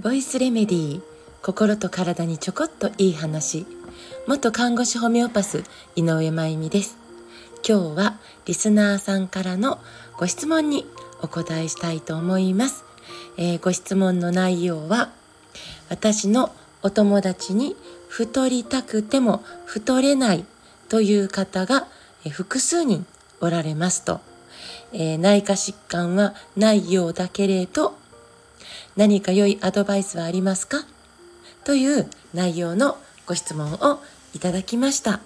ボイスレメディー心と体にちょこっといい話。元看護師ホメオパス井上真由美です。今日はリスナーさんからのご質問にお答えしたいと思います、えー、ご質問の内容は私のお友達に太りたくても太れないという方が複数人おられますと。えー、内科疾患はないようだけれど何か良いアドバイスはありますか？という内容のご質問をいただきました。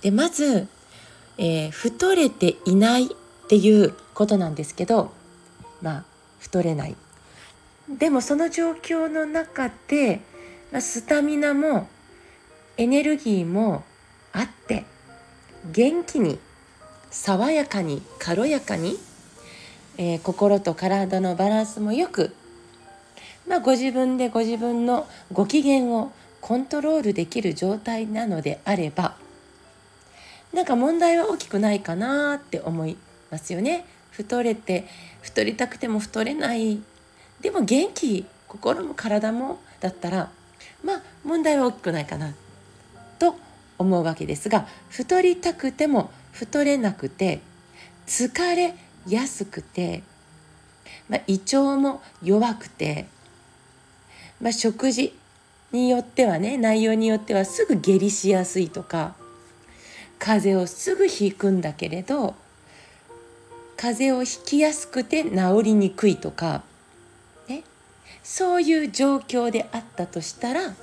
でまず、えー、太れていないっていうことなんですけどまあ太れないでもその状況の中で、まあ、スタミナもエネルギーもあって元気に爽やかに軽やかに、えー、心と体のバランスもよく、まあ、ご自分でご自分のご機嫌をコントロールできる状態なのであればなんか問題は大きくないかなって思いますよね。太れて太りたくても太れないでも元気心も体もだったらまあ問題は大きくないかなと思うわけですが太りたくても太れなくて疲れやすくて、まあ、胃腸も弱くて、まあ、食事によってはね内容によってはすぐ下痢しやすいとか風邪をすぐひくんだけれど風邪をひきやすくて治りにくいとか、ね、そういう状況であったとしたら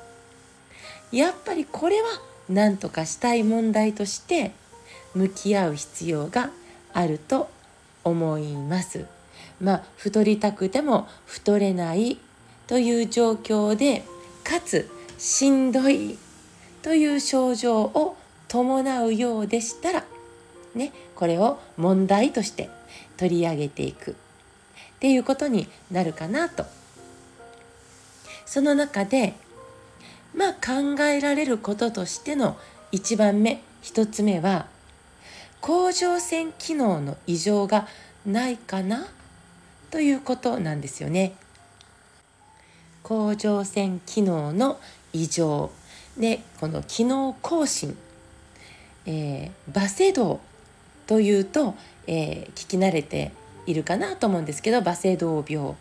やっぱりこれは何とかしたい問題として向き合う必要があると思います。まあ、太りたくても太れないという状況でかつしんどいという症状を伴うようでしたら、ね、これを問題として取り上げていくっていうことになるかなと。その中でまあ考えられることとしての1番目1つ目は甲状腺機能の異常がないかな？ということなんですよね。甲状腺機能の異常。でこの機能更新、えー、バセドウというと、えー、聞き慣れているかなと思うんですけどバセドウ病、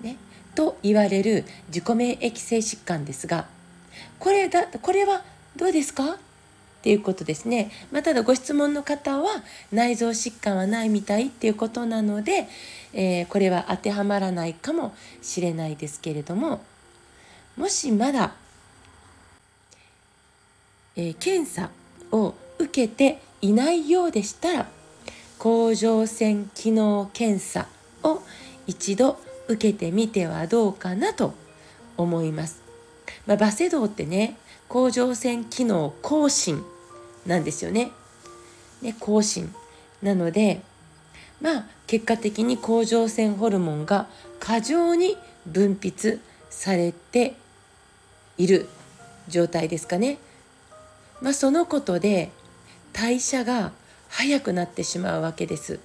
ね、と言われる自己免疫性疾患ですがこれだこれはどうですか？っていうことですね。まあ、ただご質問の方は内臓疾患はないみたいっていうことなので、えー、これは当てはまらないかもしれないですけれどももしまだ、えー、検査を受けていないようでしたら甲状腺機能検査を一度受けてみてはどうかなと思います。まあ、バセドウってね甲状腺機能更新なんですよね。ね更新なのでまあ結果的に甲状腺ホルモンが過剰に分泌されている状態ですかね。まあ、そのことで代謝が早くなってしまうわけです。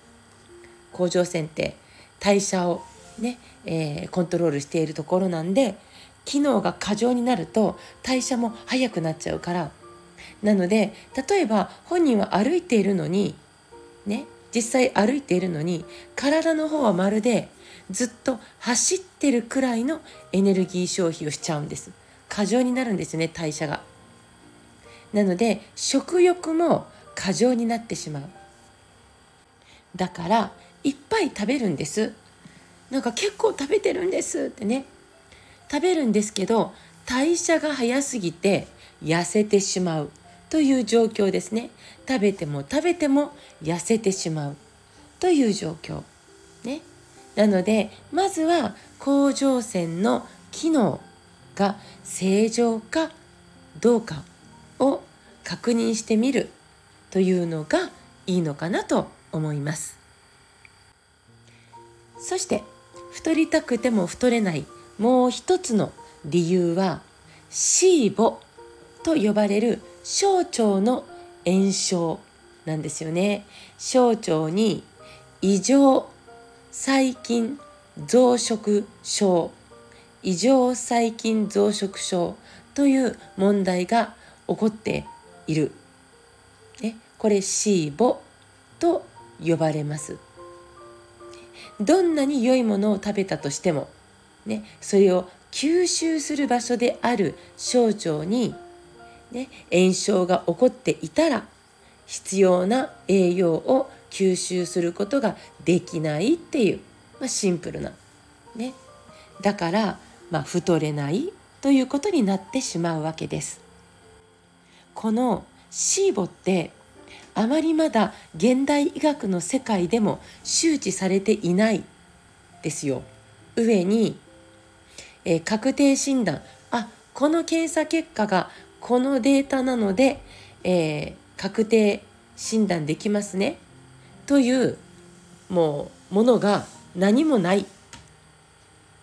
甲状腺って代謝をね、えー、コントロールしているところなんで機能が過剰になると代謝も早くなっちゃうからなので例えば本人は歩いているのにね実際歩いているのに体の方はまるでずっと走ってるくらいのエネルギー消費をしちゃうんです。過剰になるんですよね代謝が。なので食欲も過剰になってしまう。だからいっぱい食べるんです。なんか結構食べてるんですってね。食べるんですけど代謝が早すぎて痩せてしまうという状況ですね。食べても食べても痩せてしまうという状況ね。なのでまずは甲状腺の機能が正常かどうかを確認してみるというのがいいのかなと思います。そして太りたくても太れないもう一つの理由はシーボと呼ばれる小腸の炎症なんですよね小腸に異常細菌増殖症異常細菌増殖症という問題が起こっている。ね、これシーボと呼ばれます。どんなに良いものを食べたとしても、ね、それを吸収する場所である小腸に、ね、炎症が起こっていたら必要な栄養を吸収することができないっていう、まあ、シンプルな、ね、だから、まあ、太れないということになってしまうわけです。このシーボってあまりまだ現代医学の世界でも周知されていないですよ。上に、えー、確定診断あこの検査結果がこのデータなので、えー、確定診断できますね。というもうものが何もない。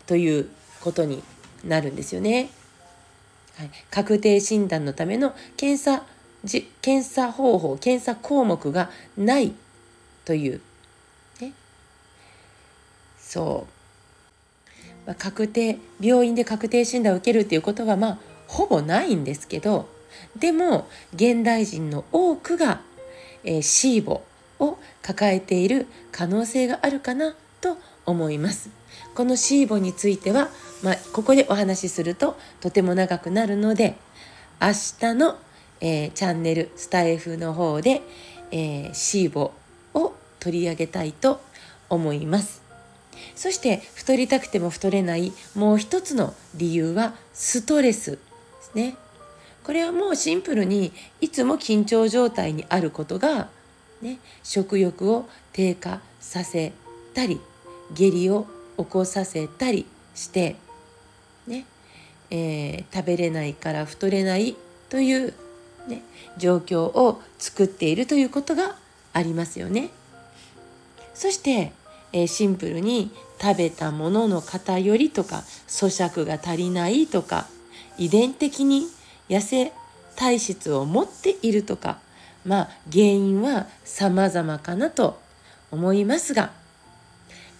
ということになるんですよね。はい、確定診断のための検査じ検査方法検査項目がない。という、ね、そう、まあ、確定病院で確定診断を受けるっていうことはまあほぼないんですけどでも現代人の多くが、えー、シーボを抱えている可能性があるかなと思います。このシーボについては、まあ、ここでお話しするととても長くなるので明日のえー、チャンネルスタイフの方で、えー、シーボを取り上げたいと思いますそして太りたくても太れないもう一つの理由はストレスねこれはもうシンプルにいつも緊張状態にあることが、ね、食欲を低下させたり下痢を起こさせたりして、ねえー、食べれないから太れないというね、状況を作っているということがありますよね。そして、えー、シンプルに食べたものの偏りとか咀嚼が足りないとか遺伝的に痩せ体質を持っているとかまあ原因は様々かなと思いますが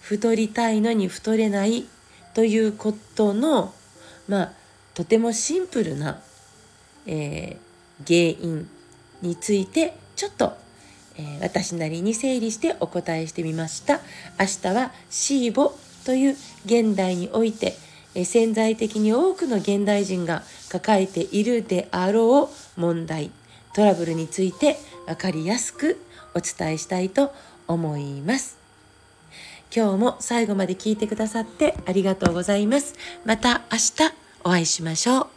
太りたいのに太れないということのまあとてもシンプルな、えー、原因についてちょっと、えー、私なりに整理してお答えしてみました。明日はシーボという現代において、潜在的に多くの現代人が抱えているであろう問題トラブルについて分かりやすくお伝えしたいと思います。今日も最後まで聞いてくださってありがとうございます。また明日お会いしましょう。